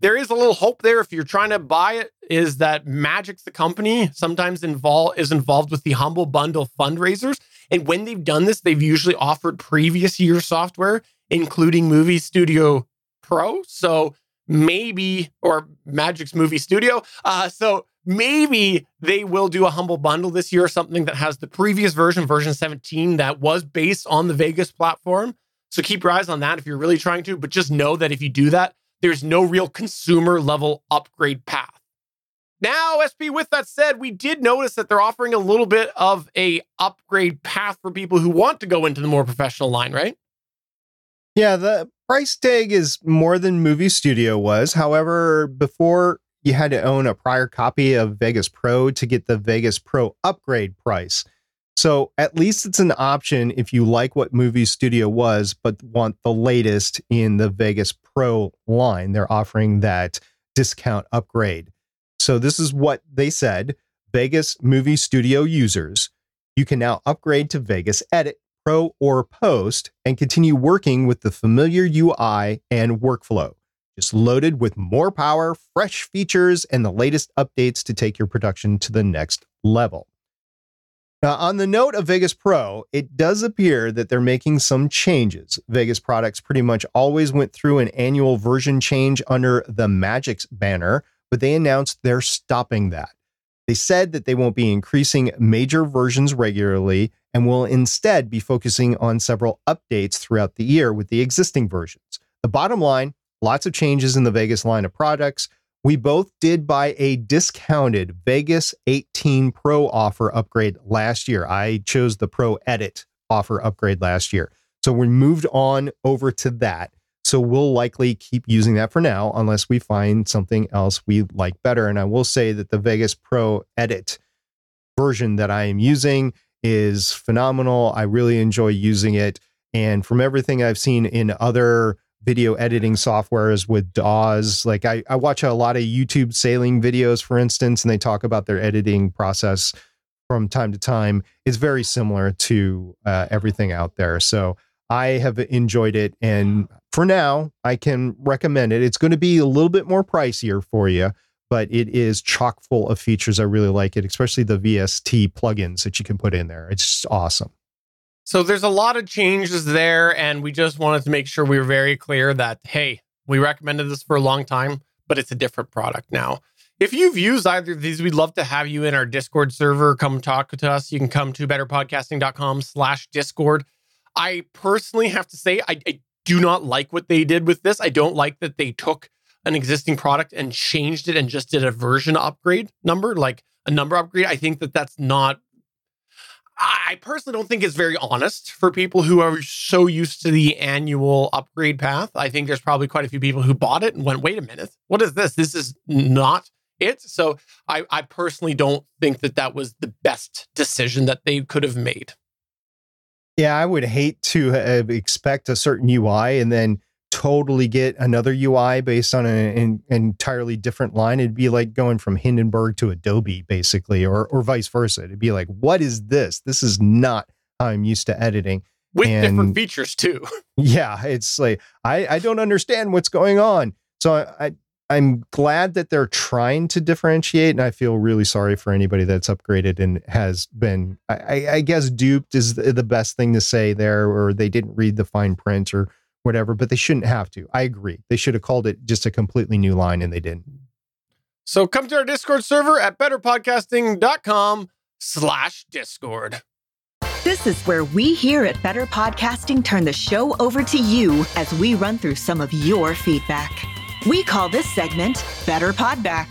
there is a little hope there if you're trying to buy it is that Magix the company sometimes involved is involved with the humble bundle fundraisers and when they've done this they've usually offered previous year software including Movie Studio Pro. So maybe, or Magix movie studio. Uh, so maybe they will do a humble bundle this year, something that has the previous version, version 17, that was based on the Vegas platform. So keep your eyes on that if you're really trying to. But just know that if you do that, there's no real consumer level upgrade path. Now, SP, with that said, we did notice that they're offering a little bit of a upgrade path for people who want to go into the more professional line, right? Yeah, the price tag is more than Movie Studio was. However, before you had to own a prior copy of Vegas Pro to get the Vegas Pro upgrade price. So at least it's an option if you like what Movie Studio was, but want the latest in the Vegas Pro line. They're offering that discount upgrade. So this is what they said Vegas Movie Studio users, you can now upgrade to Vegas Edit, Pro, or Post and continue working with the familiar UI and workflow. Just loaded with more power, fresh features, and the latest updates to take your production to the next level. Now, on the note of Vegas Pro, it does appear that they're making some changes. Vegas products pretty much always went through an annual version change under the Magix banner, but they announced they're stopping that. They said that they won't be increasing major versions regularly and will instead be focusing on several updates throughout the year with the existing versions. The bottom line lots of changes in the Vegas line of products. We both did buy a discounted Vegas 18 Pro offer upgrade last year. I chose the Pro Edit offer upgrade last year. So we moved on over to that. So we'll likely keep using that for now, unless we find something else we like better. And I will say that the Vegas Pro Edit version that I am using is phenomenal. I really enjoy using it. And from everything I've seen in other video editing softwares with DAWs, like I, I watch a lot of YouTube sailing videos, for instance, and they talk about their editing process from time to time. It's very similar to uh, everything out there. So I have enjoyed it. And for now, I can recommend it. It's going to be a little bit more pricier for you, but it is chock full of features. I really like it, especially the VST plugins that you can put in there. It's just awesome. So there's a lot of changes there. And we just wanted to make sure we were very clear that, hey, we recommended this for a long time, but it's a different product now. If you've used either of these, we'd love to have you in our Discord server. Come talk to us. You can come to betterpodcasting.com slash Discord. I personally have to say, I, I do not like what they did with this. I don't like that they took an existing product and changed it and just did a version upgrade number, like a number upgrade. I think that that's not. I personally don't think it's very honest for people who are so used to the annual upgrade path. I think there's probably quite a few people who bought it and went, wait a minute, what is this? This is not it. So I, I personally don't think that that was the best decision that they could have made. Yeah, I would hate to uh, expect a certain UI and then totally get another UI based on an, an, entirely different line. It'd be like going from Hindenburg to Adobe, basically, or or vice versa. It'd be like, what is this? This is not how I'm used to editing. With and, different features too. Yeah, it's like I, I don't understand what's going on. So I, I I'm glad that they're trying to differentiate, and I feel really sorry for anybody that's upgraded and has been, I, I, guess, duped is the best thing to say there, or they didn't read the fine print or whatever. But they shouldn't have to. I agree. They should have called it just a completely new line, and they didn't. So come to our Discord server at betterpodcasting.com slash Discord. This is where we here at Better Podcasting turn the show over to you as we run through some of your feedback. We call this segment Better Podback.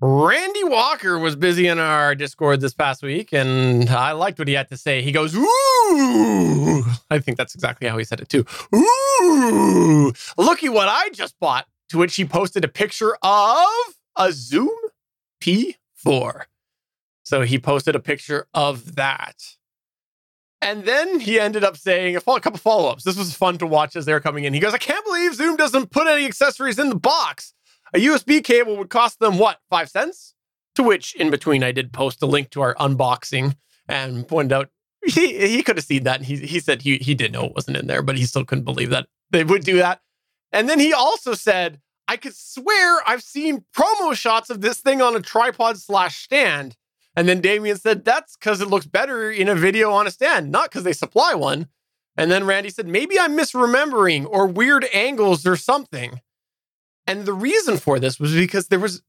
Randy Walker was busy in our Discord this past week, and I liked what he had to say. He goes, Ooh, I think that's exactly how he said it too. Ooh, looky what I just bought. To which he posted a picture of a Zoom P4. So he posted a picture of that. And then he ended up saying a, couple follow ups. This was fun to watch as they were coming in. He goes, I can't believe Zoom doesn't put any accessories in the box. A USB cable would cost them what, five cents? To which, in between, I did post a link to our unboxing and pointed out he, he could have seen that. He, he said he, he did know it wasn't in there, but he still couldn't believe that they would do that. And then he also said, I could swear I've seen promo shots of this thing on a tripod slash stand. And then Damien said, that's because it looks better in a video on a stand, not because they supply one. And then Randy said, maybe I'm misremembering or weird angles or something. And the reason for this was because there was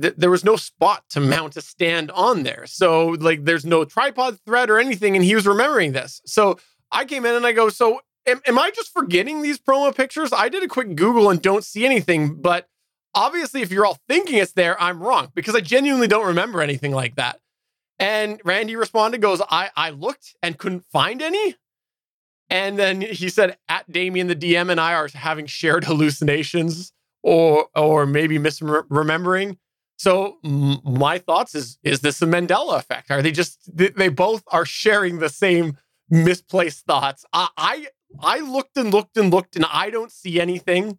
th- there was no spot to mount a stand on there. So like there's no tripod thread or anything. And he was remembering this. So I came in and I go, so am, am I just forgetting these promo pictures? I did a quick Google and don't see anything, but obviously if you're all thinking it's there, I'm wrong because I genuinely don't remember anything like that. And Randy responded, goes, I, I looked and couldn't find any. And then he said, at Damien, the DM and I are having shared hallucinations or or maybe misremembering. So m- my thoughts is is this a Mandela effect? Are they just they, both are sharing the same misplaced thoughts? I, I I looked and looked and looked and I don't see anything.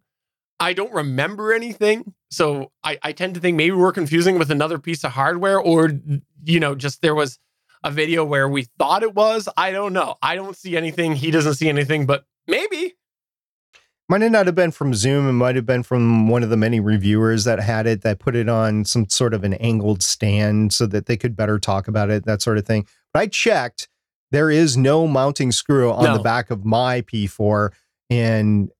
I don't remember anything. So I, I tend to think maybe we're confusing with another piece of hardware or you know, just there was a video where we thought it was. I don't know. I don't see anything. He doesn't see anything, but maybe. Might have not have been from Zoom. It might have been from one of the many reviewers that had it that put it on some sort of an angled stand so that they could better talk about it, that sort of thing. But I checked. There is no mounting screw on No. the back of my P4. And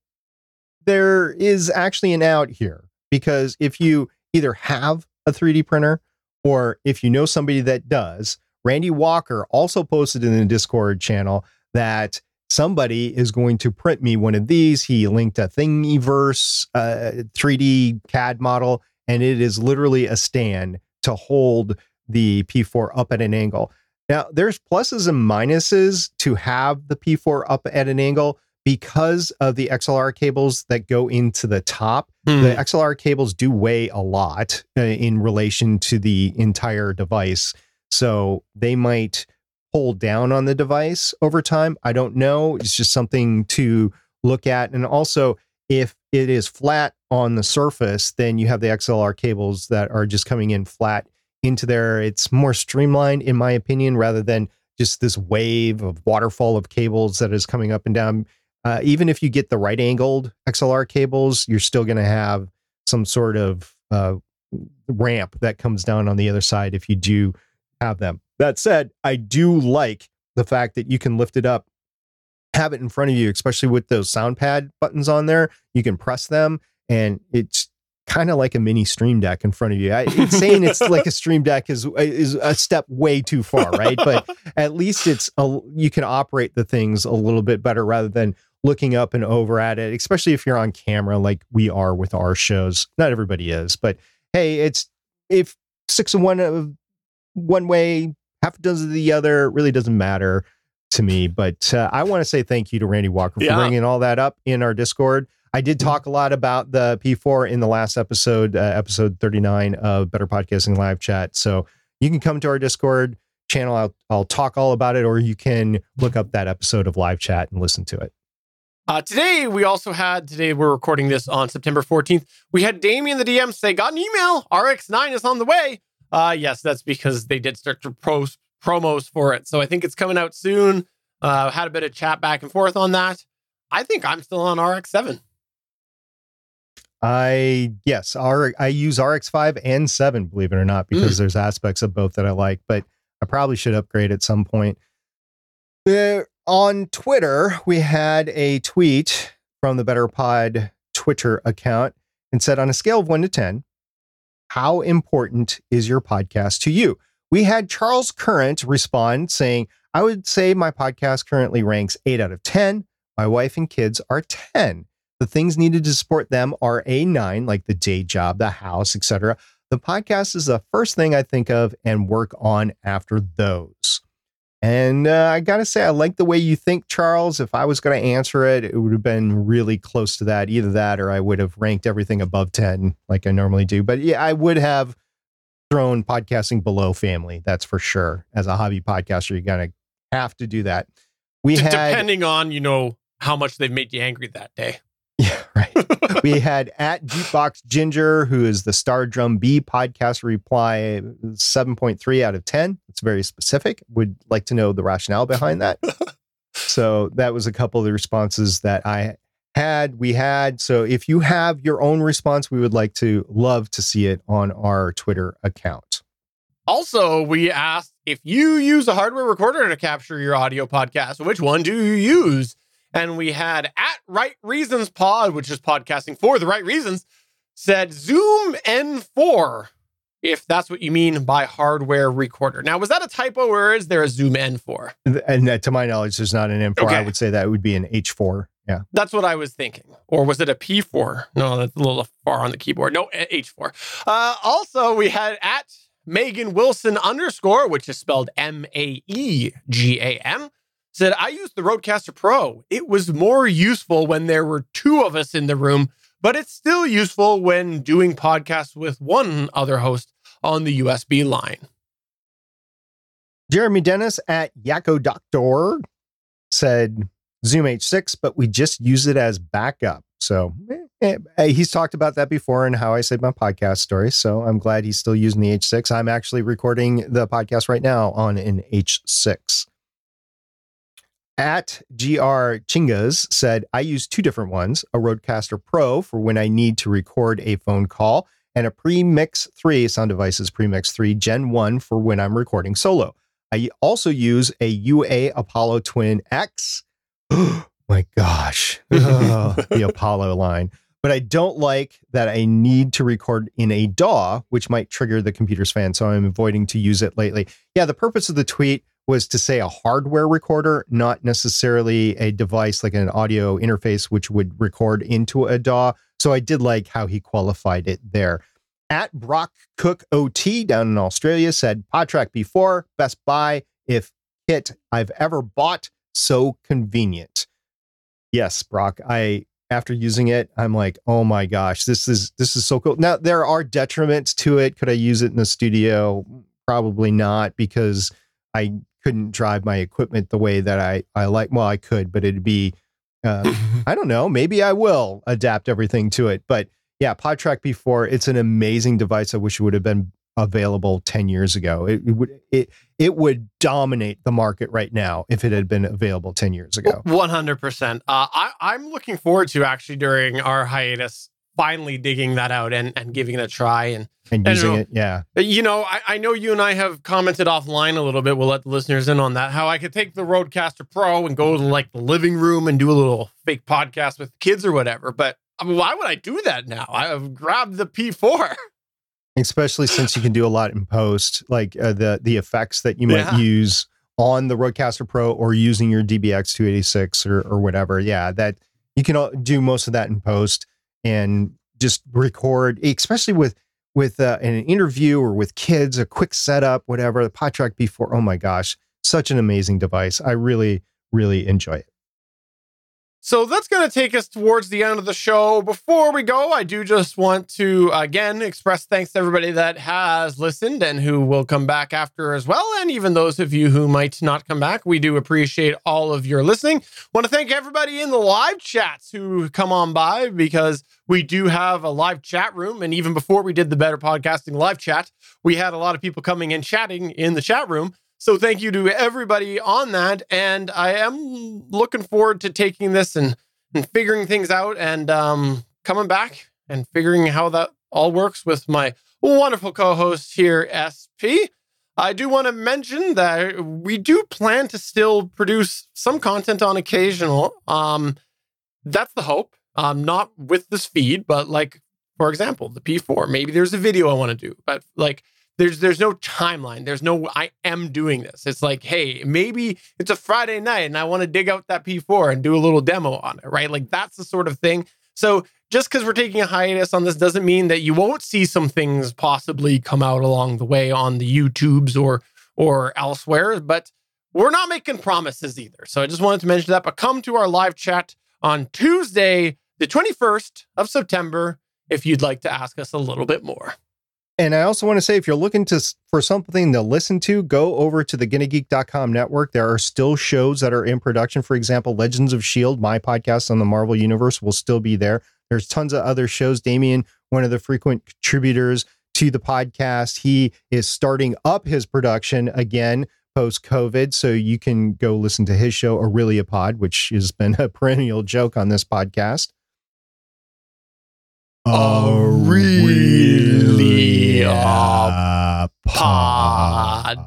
there is actually an out here because if you either have a 3D printer or if you know somebody that does, Randy Walker also posted in the Discord channel that somebody is going to print me one of these. He linked a Thingiverse uh, 3D CAD model, and it is literally a stand to hold the P4 up at an angle. Now, there's pluses and minuses to have the P4 up at an angle because of the XLR cables that go into the top. Hmm. The XLR cables do weigh a lot uh, in relation to the entire device. So they might pull down on the device over time. I don't know. It's just something to look at. And also, if it is flat on the surface, then you have the XLR cables that are just coming in flat into there. It's more streamlined, in my opinion, rather than just this wave of waterfall of cables that is coming up and down. Uh, even if you get the right angled XLR cables, you're still going to have some sort of uh, ramp that comes down on the other side if you do have them. That said, I do like the fact that you can lift it up, have it in front of you, especially with those sound pad buttons on there. You can press them, and it's kind of like a mini stream deck in front of you. I, it's saying it's like a stream deck is is a step way too far, right? But at least it's a, you can operate the things a little bit better rather than looking up and over at it, especially if you're on camera like we are with our shows. Not everybody is, but hey, it's if six of one of one way, half a dozen of the other, it really doesn't matter to me. But uh, I want to say thank you to Randy Walker for Yeah. bringing all that up in our Discord. I did talk a lot about the P4 in the last episode, uh, episode 39 of Better Podcasting Live Chat. So you can come to our Discord channel. I'll, I'll talk all about it, or you can look up that episode of Live Chat and listen to it. Uh, today, we also had, today we're recording this on September 14th. We had Damien, the DM, say, got an email. RX9 is on the way. Uh, yes, that's because they did start to post promos for it. So I think it's coming out soon. Uh, had a bit of chat back and forth on that. I think I'm still on RX7. I yes, R, I use RX5 and 7, believe it or not, because there's aspects of both that I like, but I probably should upgrade at some point. There on Twitter, we had a tweet from the Better Pod Twitter account and said on a scale of 1 to 10, how important is your podcast to you? We had Charles Current respond saying, I would say my podcast currently ranks 8 out of 10. My wife and kids are 10. The things needed to support them are a nine, like the day job, the house, etc. The podcast is the first thing I think of and work on after those. And uh, I got to say, I like the way you think, Charles. If I was going to answer it, it would have been really close to that. Either that or I would have ranked everything above 10 like I normally do. But yeah, I would have thrown podcasting below family. That's for sure. As a hobby podcaster, you're going to have to do that. We D- had. Depending on, you know, how much they've made you angry that day. We had at Jukebox Ginger, who is the Star Drum B podcast reply 7.3 out of 10. It's very specific. Would like to know the rationale behind that. so that was a couple of the responses that I had. We had. So if you have your own response, we would like to love to see it on our Twitter account. Also, we asked if you use a hardware recorder to capture your audio podcast, which one do you use? And we had at Right Reasons Pod, which is podcasting for the right reasons, said Zoom N4, if that's what you mean by hardware recorder. Now, was that a typo or is there a Zoom N4? And uh, to my knowledge, there's not an N4. Okay. I would say that would be an H4. Yeah. That's what I was thinking. Or was it a P4? No, that's a little far on the keyboard. No, H4. Uh, also, we had at Megan Wilson underscore, which is spelled M A E G A M, said, I used the Rodecaster Pro. It was more useful when there were two of us in the room, but it's still useful when doing podcasts with one other host on the USB line. Jeremy Dennis at Yakko Doctor said Zoom H6, but we just use it as backup. So eh, eh, he's talked about that before and how I said my podcast story. So I'm glad he's still using the H6. I'm actually recording the podcast right now on an H6. At GR Chingas said, I use two different ones a Rodecaster Pro for when I need to record a phone call, and a Premix 3 Sound Devices Premix 3 Gen 1 for when I'm recording solo. I also use a UA Apollo Twin X. my gosh, the Apollo line. But I don't like that I need to record in a DAW, which might trigger the computer's fan. So I'm avoiding to use it lately. Yeah, the purpose of the tweet was to say a hardware recorder, not necessarily a device like an audio interface, which would record into a DAW. So I did like how he qualified it there. At Brock Cook OT down in Australia said, PodTrak P4, best buy if kit I've ever bought. So convenient. Yes, Brock, I after using it, I'm like, oh my gosh, this is this is so cool. Now there are detriments to it. Could I use it in the studio? Probably not because I couldn't drive my equipment the way that I I like. Well, I could, but it'd be uh, I don't know. Maybe I will adapt everything to it. But yeah, PodTrak P4, it's an amazing device. I wish it would have been available 10 years ago. It, it, would it it would dominate the market right now if it had been available 10 years ago. 100%. Uh, I, I'm looking forward to actually during our hiatus finally digging that out and, and giving it a try and And using it'll- it, yeah. You know, I, I know you and I have commented offline a little bit. We'll let the listeners in on that. How I could take the Rodecaster Pro and go to like the living room and do a little fake podcast with kids or whatever. But I mean, why would I do that now? I've grabbed the P4. Especially since you can do a lot in post, like uh, the the effects that you might Yeah. use on the Rodecaster Pro or using your DBX 286 or or whatever. Yeah, that you can do most of that in post and just record, especially with with uh, an interview or with kids, a quick setup, whatever. The PodTrack B4, oh my gosh, such an amazing device. I really really enjoy it. So that's going to take us towards the end of the show. Before we go, I do just want to again express thanks to everybody that has listened and who will come back after as well. And even those of you who might not come back, we do appreciate all of your listening. Want to thank everybody in the live chats who come on by because we do have a live chat room. And even before we did the Better Podcasting live chat, we had a lot of people coming and chatting in the chat room. So thank you to everybody on that. And I am looking forward to taking this and, and figuring things out and um, coming back and figuring how that all works with my wonderful co-host here, SP. I do want to mention that we do plan to still produce some content on occasional. Um, that's the hope. Um, not with this feed, but like for example, the P4. Maybe there's a video I want to do, but like there's there's no timeline. There's no I am doing this. It's like, hey, maybe it's a Friday night and I want to dig out that P4 and do a little demo on it, right? Like that's the sort of thing. So just because we're taking a hiatus on this doesn't mean that you won't see some things possibly come out along the way on the YouTubes or or elsewhere, but we're not making promises either. So I just wanted to mention that. But come to our live chat on Tuesday, the 21st of September, if you'd like to ask us a little bit more. And I also want to say if you're looking to for something to listen to, go over to the GonnaGeek.com network. There are still shows that are in production. For example, Legends of Shield, my podcast on the Marvel Universe, will still be there. There's tons of other shows. Damien, one of the frequent contributors to the podcast, he is starting up his production again post COVID. So you can go listen to his show, Aurelia Pod, which has been a perennial joke on this podcast. Aurelia Pod.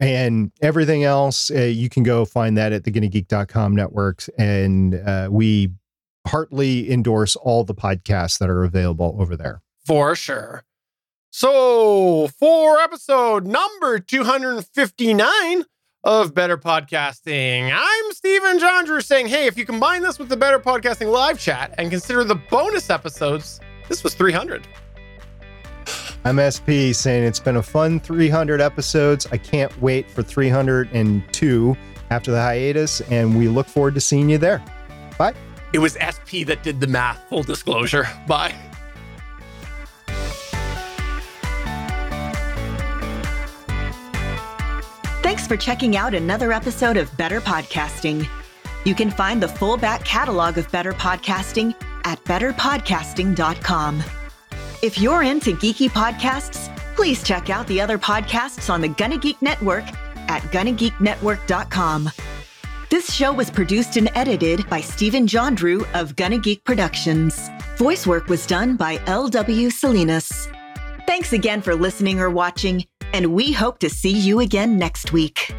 And everything else, uh, you can go find that at the GonnaGeek.com networks. And uh, we heartily endorse all the podcasts that are available over there. For sure. So, for episode number 259 of Better Podcasting, I'm Stephen Jondrew saying, hey, if you combine this with the Better Podcasting live chat and consider the bonus episodes, this was 300. I'm SP saying it's been a fun 300 episodes. I can't wait for 302 after the hiatus, and we look forward to seeing you there. Bye. It was SP that did the math, full disclosure. Bye. Thanks for checking out another episode of Better Podcasting. You can find the full back catalog of Better Podcasting at betterpodcasting.com. If you're into geeky podcasts, please check out the other podcasts on the Gonna Geek Network at gonnageeknetwork.com. This show was produced and edited by Stephen Jondrew of Gonna Geek Productions. Voice work was done by L.W. Salinas. Thanks again for listening or watching, and we hope to see you again next week.